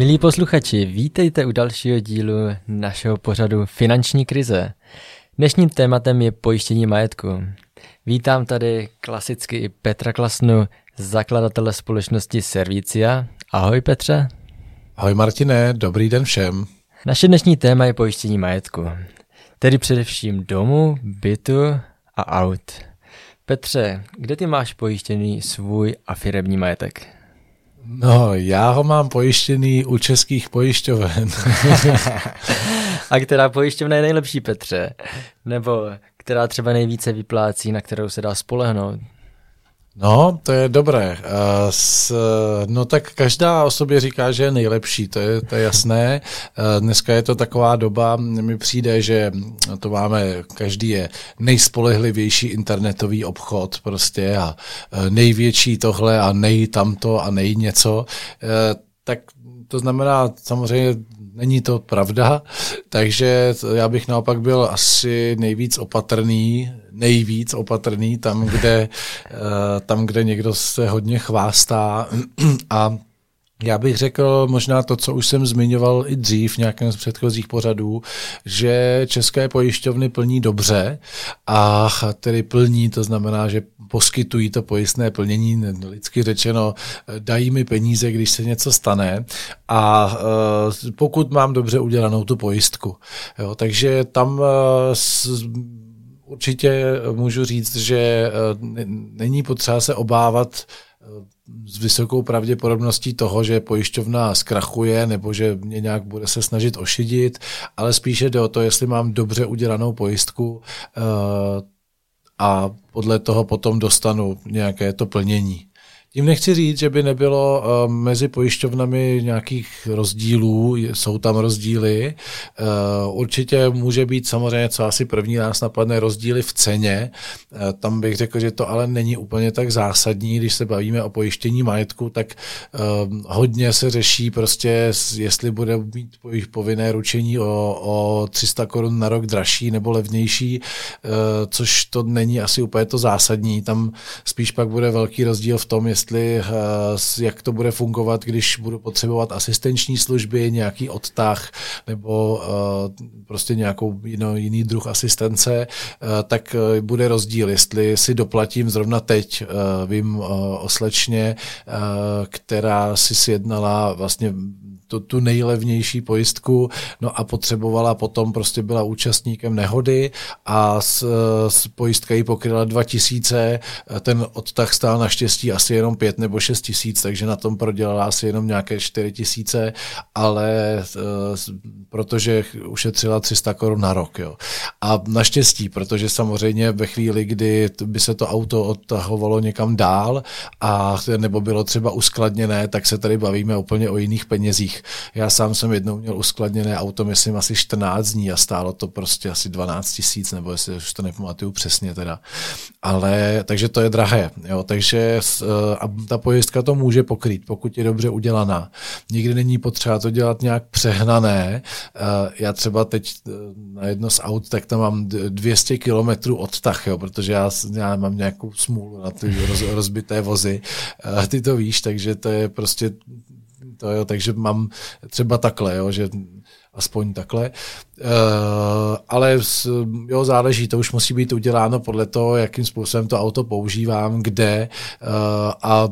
Milí posluchači, vítejte u dalšího dílu našeho pořadu Finanční krize. Dnešním tématem je pojištění majetku. Vítám tady klasicky i Petra Klasnu, zakladatele společnosti Servicia. Ahoj Petře. Ahoj Martine, dobrý den všem. Naše dnešní téma je pojištění majetku, tedy především domu, bytu a aut. Petře, kde ty máš pojištěný svůj a firební majetek? No, já ho mám pojištěný u českých pojišťoven. a která pojišťovna je nejlepší, Petře? Nebo která třeba nejvíce vyplácí, na kterou se dá spolehnout? No, to je dobré. S, no tak každá o sobě říká, že je nejlepší, to je, to je jasné. Dneska je to taková doba, mi přijde, že to máme, každý je nejspolehlivější internetový obchod prostě a největší tohle a nej tamto a nej něco. Tak to znamená samozřejmě Není to pravda, takže já bych naopak byl asi nejvíc opatrný, nejvíc opatrný tam, kde, eh, tam, kde někdo se hodně chvástá a já bych řekl možná to, co už jsem zmiňoval i dřív v nějakém z předchozích pořadů, že české pojišťovny plní dobře a tedy plní, to znamená, že poskytují to pojistné plnění, lidsky řečeno, dají mi peníze, když se něco stane a e, pokud mám dobře udělanou tu pojistku. Jo, takže tam určitě můžu říct, že e, není potřeba se obávat s vysokou pravděpodobností toho, že pojišťovna zkrachuje nebo že mě nějak bude se snažit ošidit, ale spíše jde o to, jestli mám dobře udělanou pojistku eh, a podle toho potom dostanu nějaké to plnění. Tím nechci říct, že by nebylo eh, mezi pojišťovnami nějakých rozdílů, jsou tam rozdíly. Eh, určitě může být samozřejmě, co asi první nás napadne, rozdíly v ceně. Eh, tam bych řekl, že to ale není úplně tak zásadní, když se bavíme o pojištění majetku, tak hodně se řeší prostě, jestli bude mít povinné ručení o, o 300 korun na rok dražší nebo levnější, což to není asi úplně to zásadní. Tam spíš pak bude velký rozdíl v tom, jestli, eh, jak to bude fungovat, když budu potřebovat asistenční služby, nějaký odtah nebo eh, prostě nějakou jinou, jiný druh asistence, eh, tak bude rozdíl, jestli si doplatím zrovna teď, vím o slečně, která si sjednala vlastně tu, tu nejlevnější pojistku, no a potřebovala potom, prostě byla účastníkem nehody a s, s pojistka jí pokryla 2000, ten odtah stál naštěstí asi jenom 5 nebo 6 tisíc, takže na tom prodělala asi jenom nějaké 4 tisíce, ale protože ušetřila 300 korun na rok. Jo. A naštěstí, protože samozřejmě ve chvíli, kdy by se to auto odtahovalo někam dál a nebo bylo třeba uskladněné, tak se tady bavíme úplně o jiných penězích. Já sám jsem jednou měl uskladněné auto, myslím asi 14 dní a stálo to prostě asi 12 tisíc, nebo jestli už to nepamatuju přesně teda. Ale, takže to je drahé, jo, takže eh, a ta pojistka to může pokrýt, pokud je dobře udělaná. Nikdy není potřeba to dělat nějak přehnané. Eh, já třeba teď eh, na jedno z aut, tak tam mám 200 kilometrů odtah, jo, protože já, já mám nějakou smůlu na ty roz, rozbité vozy. Ty to víš, takže to je prostě to jo, takže mám třeba takhle, jo, že aspoň takhle. Uh, ale jo, záleží, to už musí být uděláno podle toho, jakým způsobem to auto používám, kde uh, a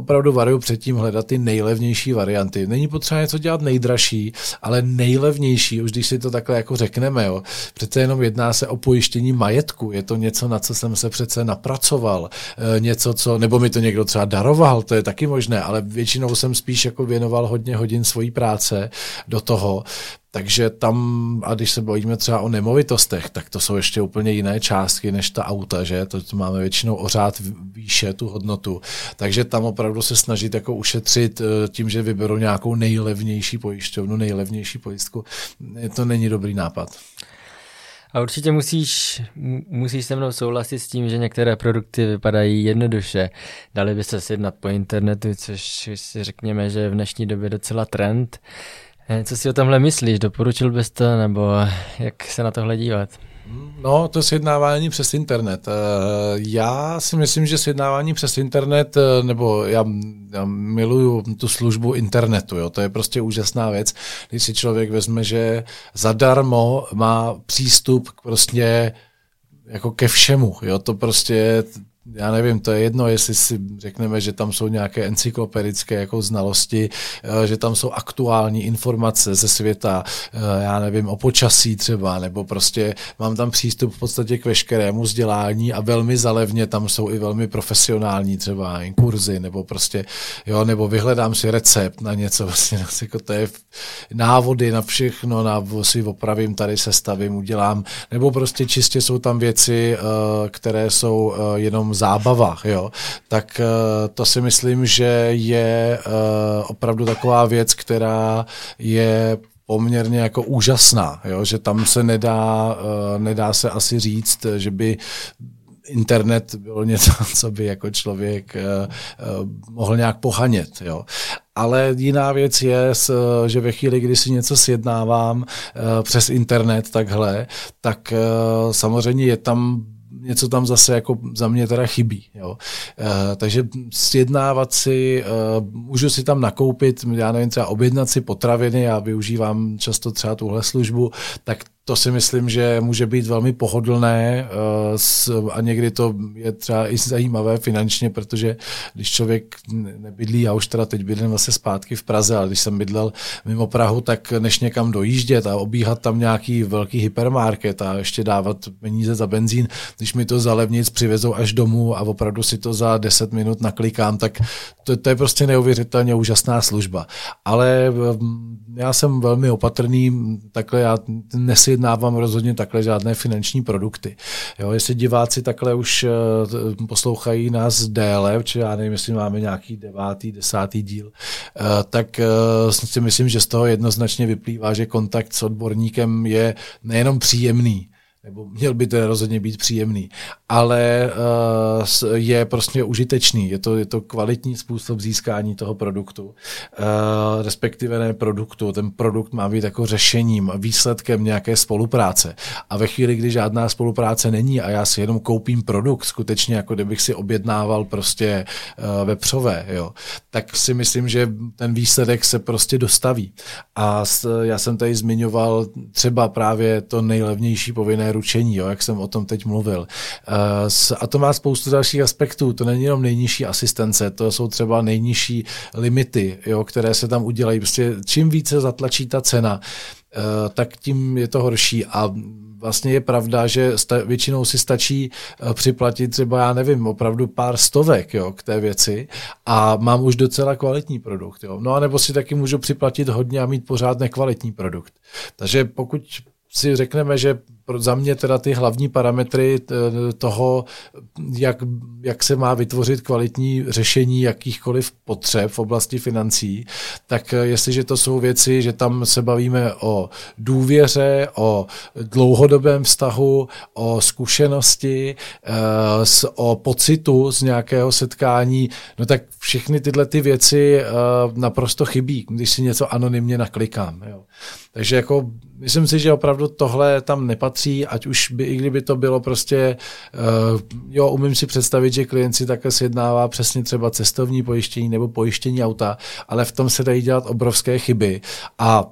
opravdu varuju předtím hledat ty nejlevnější varianty. Není potřeba něco dělat nejdražší, ale nejlevnější, už když si to takhle jako řekneme, jo. Přece jenom jedná se o pojištění majetku, je to něco, na co jsem se přece napracoval, e, něco, co, nebo mi to někdo třeba daroval, to je taky možné, ale většinou jsem spíš jako věnoval hodně hodin svojí práce do toho, takže tam, a když se bavíme třeba o nemovitostech, tak to jsou ještě úplně jiné částky než ta auta, že? To, máme většinou ořád výše tu hodnotu. Takže tam opravdu se snažit jako ušetřit eh, tím, že vyberu nějakou nejlevnější pojišťovnu, nejlevnější pojistku, to není dobrý nápad. A určitě musíš, musíš se mnou souhlasit s tím, že některé produkty vypadají jednoduše. Dali by se sjednat po internetu, což si řekněme, že je v dnešní době docela trend. Eh, co si o tomhle myslíš? Doporučil bys to, nebo jak se na tohle dívat? No, to sjednávání přes internet. Eh, já si myslím, že sjednávání přes internet, eh, nebo já, já miluju tu službu internetu, jo, to je prostě úžasná věc, když si člověk vezme, že zadarmo má přístup k prostě jako ke všemu, jo, to prostě já nevím, to je jedno, jestli si řekneme, že tam jsou nějaké encyklopedické jako znalosti, eh, že tam jsou aktuální informace ze světa, eh, já nevím, o počasí třeba, nebo prostě mám tam přístup v podstatě k veškerému vzdělání a velmi zalevně tam jsou i velmi profesionální třeba kurzy, nebo prostě, jo, nebo vyhledám si recept na něco, vlastně, jako to je návody na všechno, na si opravím, tady se stavím, udělám, nebo prostě čistě jsou tam věci, eh, které jsou jenom zábava, jo, tak eh, to si myslím, že je eh, opravdu taková věc, která je poměrně jako úžasná, jo? že tam se nedá, eh, nedá se asi říct, že by internet bylo něco, co by jako člověk mohl nějak pohanět. Jo. Ale jiná věc je, že ve chvíli, kdy si něco sjednávám přes internet takhle, tak samozřejmě je tam něco tam zase jako za mě teda chybí. Jo. E, takže sjednávat si, e, můžu si tam nakoupit, já nevím, třeba objednat si potraviny, já využívám často třeba tuhle službu, tak to si myslím, že může být velmi pohodlné eh, a někdy to je třeba i zajímavé finančně, protože když člověk nebydlí, já už teda teď bydlím vlastně zpátky v Praze, ale když jsem bydlel mimo Prahu, tak než někam dojíždět a obíhat tam nějaký velký hypermarket a ještě dávat peníze za benzín, když mi to za levnic přivezou až domů a opravdu si to za 10 minut naklikám, tak to, to je prostě neuvěřitelně úžasná služba. Ale mm, já jsem velmi opatrný, takhle já nesi nevyjednávám rozhodně takhle žádné finanční produkty. Jo, jestli diváci takhle už uh, poslouchají nás déle, či já nevím, jestli máme nějaký devátý, desátý díl, uh, tak uh, si myslím, že z toho jednoznačně vyplývá, že kontakt s odborníkem je nejenom příjemný, nebo měl by to rozhodně být příjemný, ale uh, je prostě užitečný, je to, je to kvalitní způsob získání toho produktu, uh, respektive ne produktu, ten produkt má být jako řešením, výsledkem nějaké spolupráce. A ve chvíli, kdy žádná spolupráce není a já si jenom koupím produkt, skutečně jako kdybych si objednával prostě uh, vepřové, jo, tak si myslím, že ten výsledek se prostě dostaví. A já jsem tady zmiňoval třeba právě to nejlevnější povinné ručení, jo, jak jsem o tom teď mluvil. Eh, a to má spoustu dalších aspektů. To není jenom nejnižší asistence, to jsou třeba nejnižší limity, jo, které se tam udělají. Prostě čím více zatlačí ta cena, eh, tak tím je to horší. A vlastně je pravda, že sta- většinou si stačí eh, připlatit třeba, já nevím, opravdu pár stovek jo, k té věci a mám už docela kvalitní produkt. Jo. No a nebo si taky můžu připlatit hodně a mít pořád nekvalitní produkt. Takže pokud si řekneme, že za mě teda ty hlavní parametry toho, jak, jak se má vytvořit kvalitní řešení jakýchkoliv potřeb v oblasti financí, tak jestliže to jsou věci, že tam se bavíme o důvěře, o dlouhodobém vztahu, o zkušenosti, eh, o pocitu z nějakého setkání, no tak všechny tyhle ty věci eh, naprosto chybí, když si něco anonymně naklikám. Jo. Takže jako myslím si, že opravdu tohle tam nepatří, ať už by, i kdyby to bylo prostě, uh, jo, umím si představit, že klient si také sjednává přesně třeba cestovní pojištění nebo pojištění auta, ale v tom se dají dělat obrovské chyby. A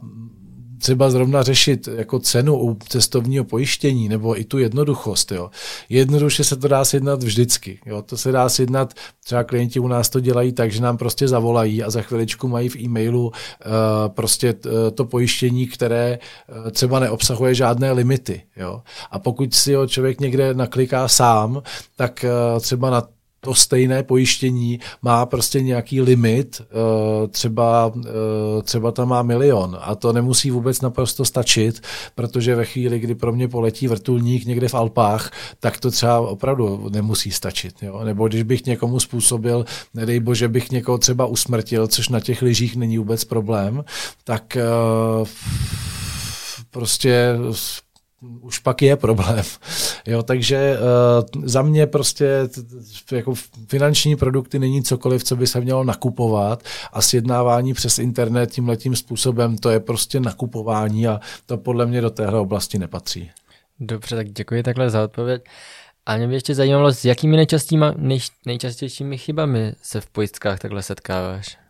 třeba zrovna řešit jako cenu u cestovního pojištění nebo i tu jednoduchost. Jo. Jednoduše se to dá sjednat vždycky. Jo. To se dá sjednat, třeba klienti u nás to dělají tak, že nám prostě zavolají a za chviličku mají v e-mailu uh, prostě to pojištění, které uh, třeba neobsahuje žádné limity. Jo. A pokud si ho člověk někde nakliká sám, tak uh, třeba na to stejné pojištění má prostě nějaký limit, eh, třeba, eh, třeba tam má milion a to nemusí vůbec naprosto stačit, protože ve chvíli, kdy pro mě poletí vrtulník někde v Alpách, tak to třeba opravdu nemusí stačit. Jo? Nebo když bych někomu způsobil, nedej bože, bych někoho třeba usmrtil, což na těch lyžích není vůbec problém, tak eh, prostě už pak je problém. Jo, takže uh, za mě prostě jako finanční produkty není cokoliv, co by se mělo nakupovat a sjednávání přes internet tím letím způsobem, to je prostě nakupování a to podle mě do téhle oblasti nepatří. Dobře, tak děkuji takhle za odpověď. A mě by ještě zajímalo, s jakými nejčastějšími, nej, nejčastějšími chybami se v pojistkách takhle setkáváš?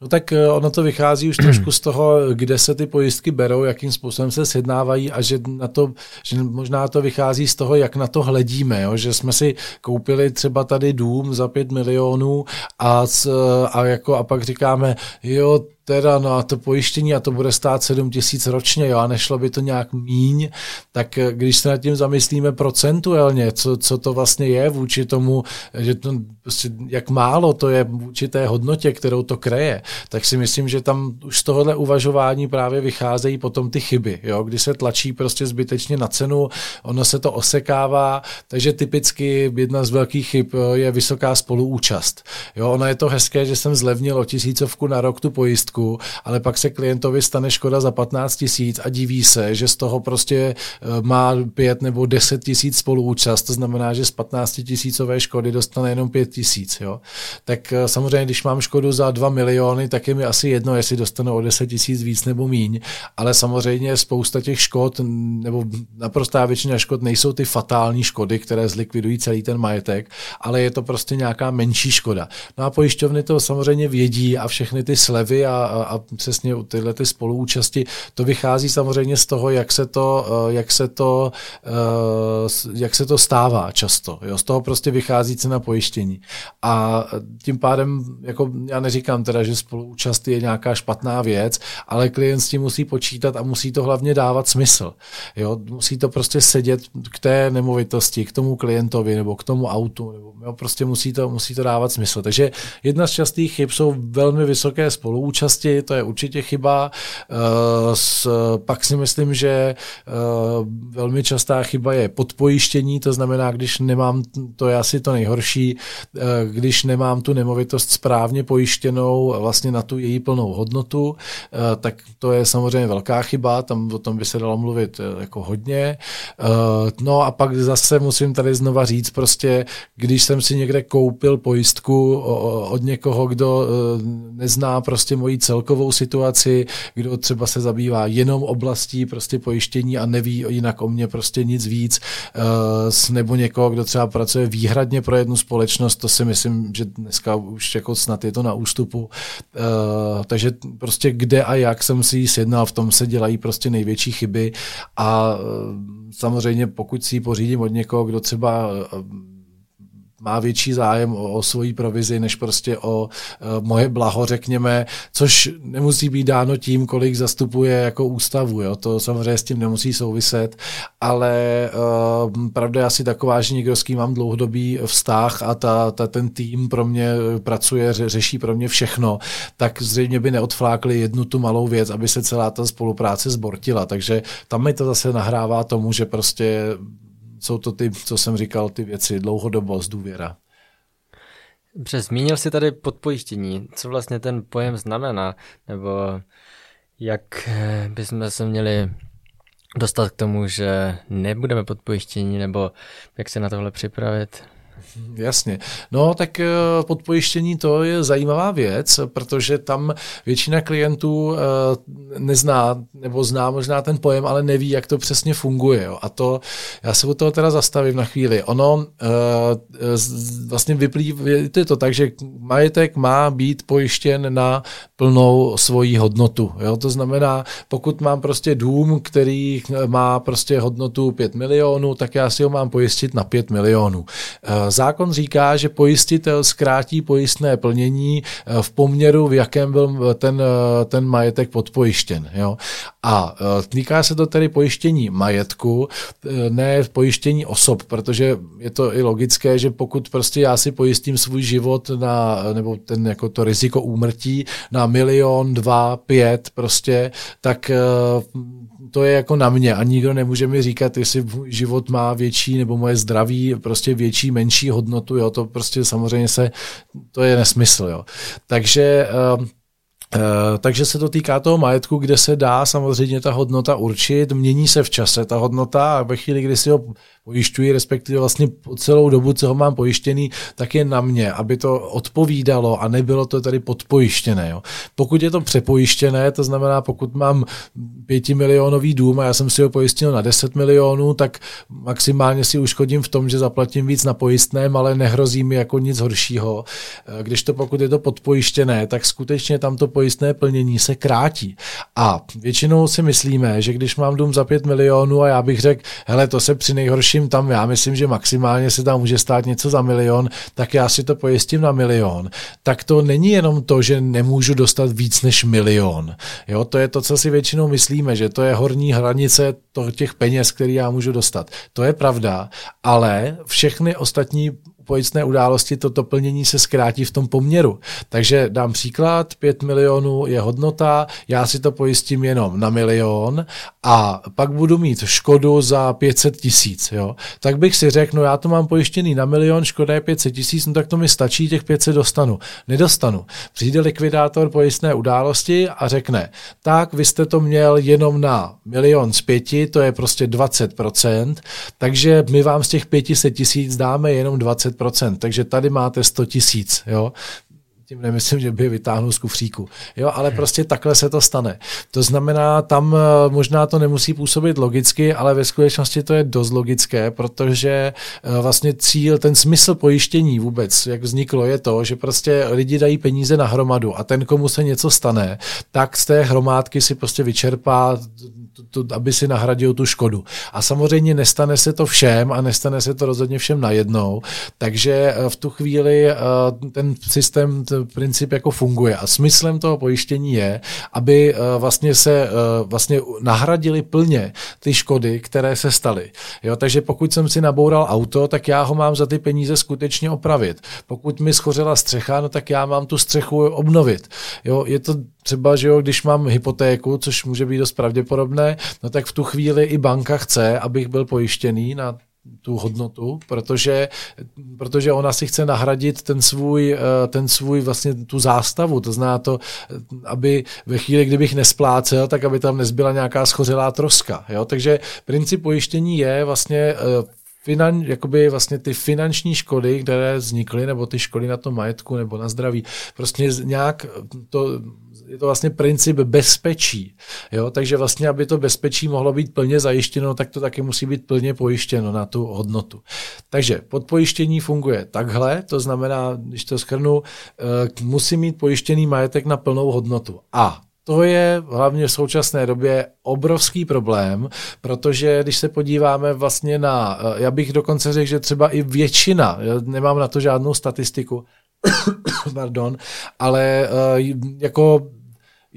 No tak eh, ono to vychází už trošku z toho, kde se ty pojistky berou, jakým způsobem se sjednávají a že, na to, že možná to vychází z toho, jak na to hledíme, jo? že jsme si koupili třeba tady dům za pět milionů a, a, jako, a pak říkáme, jo, teda, no a to pojištění a to bude stát 7 tisíc ročně, jo, a nešlo by to nějak míň, tak eh, když se nad tím zamyslíme procentuálně, co, co to vlastně je vůči tomu, že to, prostě, jak málo to je vůči té hodnotě, kterou to kreje, tak si myslím, že tam už z tohohle uvažování právě vycházejí potom ty chyby, jo, kdy se tlačí prostě zbytečně na cenu, ono se to osekává, takže typicky jedna z velkých chyb eh, je vysoká spoluúčast. Jo, ono je to hezké, že jsem zlevnil o tisícovku na rok tu pojistku, zisku, ale pak se klientovi stane škoda za 15 tisíc a diví se, že z toho prostě eh, má 5 nebo 10 tisíc spoluúčast, to znamená, že z 15 tisícové škody dostane jenom 5 tisíc. Tak eh, samozřejmě, když mám škodu za 2 miliony, tak je mi asi jedno, jestli dostanu o 10 tisíc víc nebo míň, ale samozřejmě spousta těch škod, nebo naprostá většina škod nejsou ty fatální škody, které zlikvidují celý ten majetek, ale je to prostě nějaká menší škoda. No a pojišťovny to samozřejmě vědí a všechny ty slevy a a, přesně u tyhle ty spoluúčasti, to vychází samozřejmě z toho, jak se to, eh, jak se to, eh, jak se to stává často. Jo? Z toho prostě vychází cena pojištění. A tím pádem, jako já neříkám teda, že spoluúčast je nějaká špatná věc, ale klient s tím musí počítat a musí to hlavně dávat smysl. Jo? Musí to prostě sedět k té nemovitosti, k tomu klientovi nebo k tomu autu. Nebo, jo? Prostě musí to, musí to dávat smysl. Takže jedna z častých chyb jsou velmi vysoké spoluúčasti účasti, to je určitě chyba. Eh, pak si myslím, že eh, velmi častá chyba je podpojištění, to znamená, když nemám, to je asi to nejhorší, eh, když nemám tu nemovitost správně pojištěnou vlastně na tu její plnou hodnotu, tak to je samozřejmě velká chyba, tam o tom by se dalo mluvit jako hodně. No a pak zase musím tady znova říct, prostě, když jsem si někde koupil pojistku od někoho, kdo nezná prostě moji celkovou situaci, kdo třeba se zabývá jenom oblastí prostě pojištění a neví jinak o mě prostě nic víc, uh, nebo někoho, kdo třeba pracuje výhradně pro jednu společnost, to si myslím, že dneska už jako snad je to na ústupu. Uh, takže prostě kde a jak jsem si ji sjednal, v tom se dělají prostě největší chyby a uh, samozřejmě pokud si ji pořídím od někoho, kdo třeba má větší zájem o, o svoji provizi, než prostě o e, moje blaho, řekněme, což nemusí být dáno tím, kolik zastupuje jako ústavu. Jo? To samozřejmě s tím nemusí souviset, ale e, pravda je asi taková, že někdo, s kým mám dlouhodobý vztah a ta, ta, ten tým pro mě pracuje, ře, řeší pro mě všechno, tak zřejmě by neodflákli jednu tu malou věc, aby se celá ta spolupráce zbortila. Takže tam mi to zase nahrává tomu, že prostě jsou to ty, co jsem říkal, ty věci, dlouhodobost, důvěra. Dobře, zmínil jsi tady podpojištění. Co vlastně ten pojem znamená? Nebo jak eh, bychom se měli dostat k tomu, že nebudeme podpojištění, nebo jak se na tohle připravit? Jasně. No, tak eh, podpojištění to je zajímavá věc, protože tam většina klientů eh, nezná, nebo zná možná ten pojem, ale neví, jak to přesně funguje. A to, já se u toho teda zastavím na chvíli. Ono eh, vlastně vyplývá, je to tak, že majetek má být pojištěn na plnou svoji hodnotu. Jo. To znamená, pokud mám prostě dům, který má prostě hodnotu 5 milionů, tak já si ho mám pojistit na 5 milionů. Zákon říká, že pojistitel zkrátí pojistné plnění eh, v poměru, v jakém byl eh, ten, eh, ten majetek podpojištěn. Jo? A týká se to tedy pojištění majetku, ne pojištění osob, protože je to i logické, že pokud prostě já si pojistím svůj život na, nebo ten jako to riziko úmrtí na milion, dva, pět prostě, tak to je jako na mě a nikdo nemůže mi říkat, jestli život má větší nebo moje zdraví prostě větší, menší hodnotu, jo, to prostě samozřejmě se, to je nesmysl, jo. Takže takže se to týká toho majetku, kde se dá samozřejmě ta hodnota určit, mění se v čase ta hodnota a ve chvíli, kdy si ho pojišťuji, respektive vlastně po celou dobu, co ho mám pojištěný, tak je na mě, aby to odpovídalo a nebylo to tady podpojištěné. Jo. Pokud je to přepojištěné, to znamená, pokud mám pětimilionový dům a já jsem si ho pojistil na 10 milionů, tak maximálně si uškodím v tom, že zaplatím víc na pojistném, ale nehrozí mi jako nic horšího. Eh, když to pokud je to podpojištěné, tak skutečně tam to pojistné plnění se krátí. A většinou si myslíme, že když mám dům za 5 milionů a já bych řekl, hele, to se při nejhorším tam, já myslím, že maximálně se tam může stát něco za milion, tak já si to pojistím na milion. Tak to není jenom to, že nemůžu dostat víc než milion. Jo, to je to, co si většinou myslíme, že to je horní hranice těch peněz, který já můžu dostat. To je pravda, ale všechny ostatní pojistné události toto plnění se zkrátí v tom poměru. Takže dám příklad, 5 milionů je hodnota, já si to pojistím jenom na milion a pak budu mít škodu za 500 tisíc. Tak bych si řekl, no já to mám pojištěný na milion, škoda je 500 tisíc, no tak to mi stačí, těch 500 dostanu. Nedostanu. Přijde likvidátor pojistné události a řekne, tak vy jste to měl jenom na milion z pěti, to je prostě 20%, takže my vám z těch 500 tisíc dáme jenom 20 10%, takže tady máte 100 tisíc, jo tím nemyslím, že by vytáhnul z kufříku. Jo, ale hmm. prostě takhle se to stane. To znamená, tam eh, možná to nemusí působit logicky, ale ve skutečnosti to je dost logické, protože eh, vlastně cíl, ten smysl pojištění vůbec, jak vzniklo, je to, že prostě lidi dají peníze na hromadu a ten, komu se něco stane, tak z té hromádky si prostě vyčerpá to, to, aby si nahradil tu škodu. A samozřejmě nestane se to všem a nestane se to rozhodně všem najednou, takže eh, v tu chvíli eh, ten systém, ten princip jako funguje. A smyslem toho pojištění je, aby eh, vlastně se vlastně nahradili plně ty škody, které se staly. Jo, takže pokud jsem si naboural auto, tak já ho mám za ty peníze skutečně opravit. Pokud mi schořela střecha, no tak já mám tu střechu obnovit. Jo, je to třeba, že jo, když mám hypotéku, což může být dost pravděpodobné, no tak v tu chvíli i banka chce, abych byl pojištěný na tu hodnotu, protože, protože ona si chce nahradit ten svůj, eh, ten svůj vlastně tu zástavu, to zná to, aby ve chvíli, kdybych nesplácel, tak aby tam nezbyla nějaká schořelá troska. Jo? Takže princip pojištění je vlastně eh, finan, jakoby vlastně ty finanční škody, které vznikly, nebo ty škody na tom majetku nebo na zdraví, prostě nějak to je to vlastně princip bezpečí. Jo? Takže vlastně, aby to bezpečí mohlo být plně zajištěno, tak to taky musí být plně pojištěno na tu hodnotu. Takže podpojištění funguje takhle, to znamená, když to schrnu, eh, musí mít pojištěný majetek na plnou hodnotu. A to je hlavně v současné době obrovský problém, protože když se podíváme vlastně na, eh, já bych dokonce řekl, že třeba i většina, nemám na to žádnou statistiku, pardon, ale eh, jako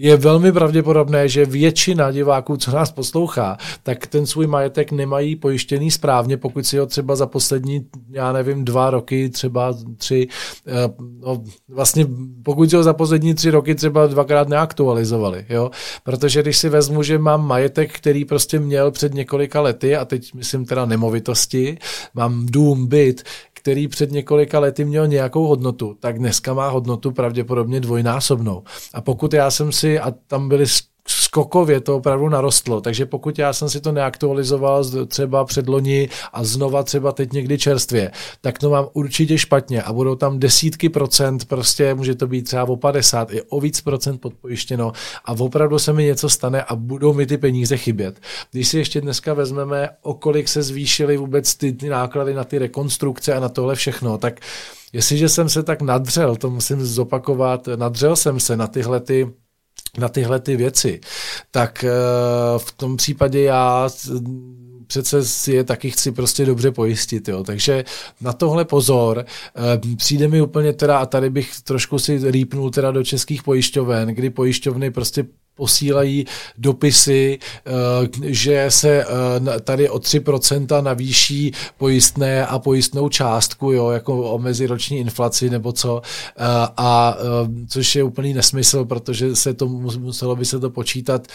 je velmi pravděpodobné, že většina diváků, co nás poslouchá, tak ten svůj majetek nemají pojištěný správně, pokud si ho třeba za poslední, já nevím, dva roky, třeba tři, eh, no, vlastně pokud si ho za poslední tři roky třeba dvakrát neaktualizovali, jo? protože když si vezmu, že mám majetek, který prostě měl před několika lety, a teď myslím teda nemovitosti, mám dům, byt, který před několika lety měl nějakou hodnotu, tak dneska má hodnotu pravděpodobně dvojnásobnou. A pokud já jsem si, a tam byly skokově to opravdu narostlo. Takže pokud já jsem si to neaktualizoval třeba předloni a znova třeba teď někdy čerstvě, tak to mám určitě špatně a budou tam desítky procent, prostě může to být třeba o 50, i o víc procent podpojištěno a opravdu se mi něco stane a budou mi ty peníze chybět. Když si ještě dneska vezmeme, o kolik se zvýšily vůbec ty, ty náklady na ty rekonstrukce a na tohle všechno, tak jestliže jsem se tak nadřel, to musím zopakovat, nadřel jsem se na tyhle ty na tyhle ty věci, tak eh, v tom případě já přece si je taky chci prostě dobře pojistit, jo. Takže na tohle pozor. Eh, přijde mi úplně teda, a tady bych trošku si rýpnul teda do českých pojišťoven, kdy pojišťovny prostě posílají dopisy, že se tady o 3% navýší pojistné a pojistnou částku, jo, jako o meziroční inflaci nebo co, a což je úplný nesmysl, protože se to muselo by se to počítat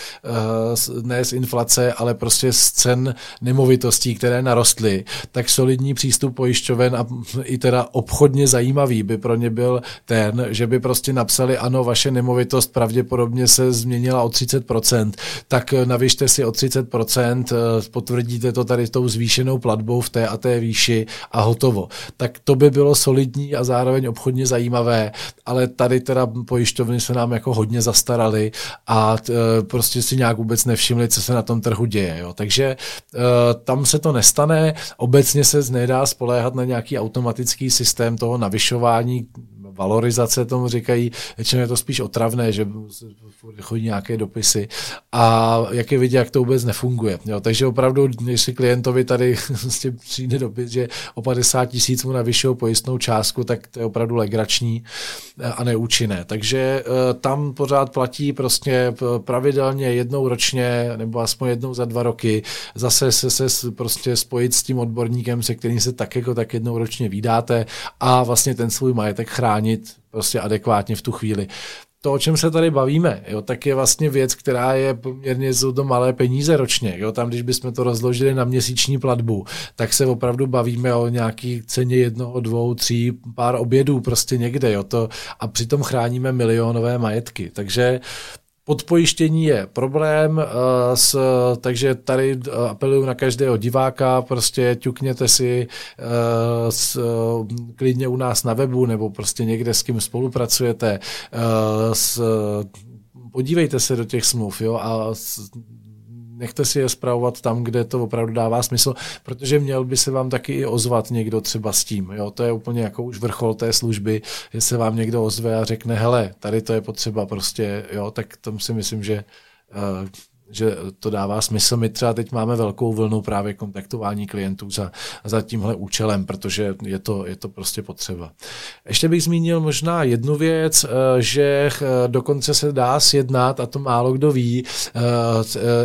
ne z inflace, ale prostě z cen nemovitostí, které narostly, tak solidní přístup pojišťoven a i teda obchodně zajímavý by pro ně byl ten, že by prostě napsali, ano, vaše nemovitost pravděpodobně se změnila o 30%, tak navyšte si o 30%, eh, potvrdíte to tady tou zvýšenou platbou v té a té výši a hotovo. Tak to by bylo solidní a zároveň obchodně zajímavé, ale tady teda pojišťovny se nám jako hodně zastarali a eh, prostě si nějak vůbec nevšimli, co se na tom trhu děje. Jo. Takže tam se to nestane. Obecně se nedá spoléhat na nějaký automatický systém toho navyšování valorizace tomu říkají, většinou je to spíš otravné, že chodí nějaké dopisy a jak je vidět, jak to vůbec nefunguje. Jo, takže opravdu, si klientovi tady vlastně přijde dopis, že o 50 tisíc mu navyšují pojistnou částku, tak to je opravdu legrační a neúčinné. Takže eh, tam pořád platí prostě pravidelně jednou ročně nebo aspoň jednou za dva roky zase se, se prostě spojit s tím odborníkem, se kterým se tak jako tak jednou ročně vydáte a vlastně ten svůj majetek chránit prostě adekvátně v tu chvíli to, o čem se tady bavíme, jo, tak je vlastně věc, která je poměrně jsou to malé peníze ročně. Jo. Tam, když bychom to rozložili na měsíční platbu, tak se opravdu bavíme o nějaký ceně jednoho, dvou, tří, pár obědů prostě někde. Jo. To, a přitom chráníme milionové majetky. Takže Podpojištění je problém, uh, s, takže tady uh, apeluju na každého diváka, prostě ťukněte si uh, s, klidně u nás na webu nebo prostě někde s kým spolupracujete, s, podívejte se do těch smluv jo, a nechte si je zpravovat tam, kde to opravdu dává smysl, protože měl by se vám taky i ozvat někdo třeba s tím. Jo? To je úplně jako už vrchol té služby, že se vám někdo ozve a řekne, hele, tady to je potřeba prostě, jo, tak tam si myslím, že uh, že to dává smysl. My třeba teď máme velkou vlnu právě kontaktování klientů za, za tímhle účelem, protože je to, je to prostě potřeba. Ještě bych zmínil možná jednu věc, eh, že eh, dokonce se dá sjednat, a to málo kdo ví, eh,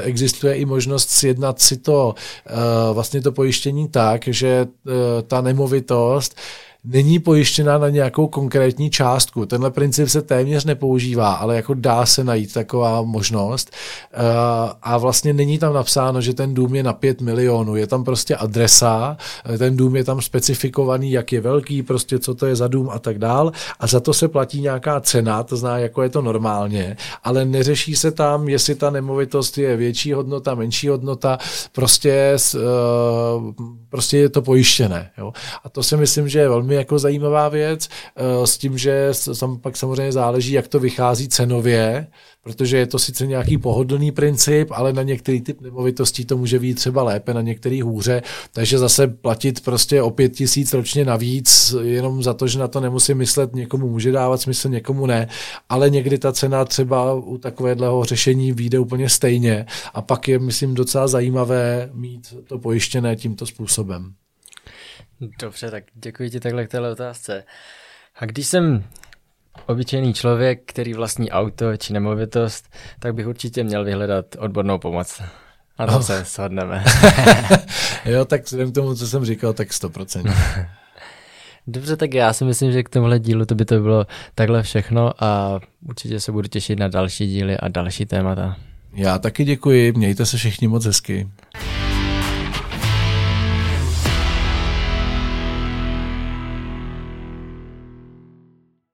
existuje i možnost sjednat si to vlastně to pojištění tak, že ta nemovitost není pojištěna na nějakou konkrétní částku. Tenhle princip se téměř nepoužívá, ale jako dá se najít taková možnost. Eh, a vlastně není tam napsáno, že ten dům je na 5 milionů. Je tam prostě adresa, eh, ten dům je tam specifikovaný, jak je velký, prostě co to je za dům a tak dál. A za to se platí nějaká cena, to zná, jako je to normálně, ale neřeší se tam, jestli ta nemovitost je větší hodnota, menší hodnota, prostě, eh, prostě je to pojištěné. Jo? A to si myslím, že je velmi velmi jako zajímavá věc, eh, s tím, že pak samozřejmě záleží, jak to vychází cenově, protože je to sice nějaký pohodlný princip, ale na některý typ nemovitostí to může být třeba lépe, na některý hůře, takže zase platit prostě o pět tisíc ročně navíc, jenom za to, že na to nemusím myslet, někomu může dávat smysl, někomu ne, ale někdy ta cena třeba u takového řešení vyjde úplně stejně. A pak je, myslím, docela zajímavé mít to pojištěné tímto způsobem. Dobře, tak děkuji ti takhle k téhle otázce. A když jsem obyčejný člověk, který vlastní auto či nemovitost, tak bych určitě měl vyhledat odbornou pomoc. A tam oh. se shodneme. jo, tak vzhledem k tomu, co jsem říkal, tak 100%. Dobře, tak já si myslím, že k tomuhle dílu to by to bylo takhle všechno a určitě se budu těšit na další díly a další témata. Já taky děkuji, mějte se všichni moc hezky.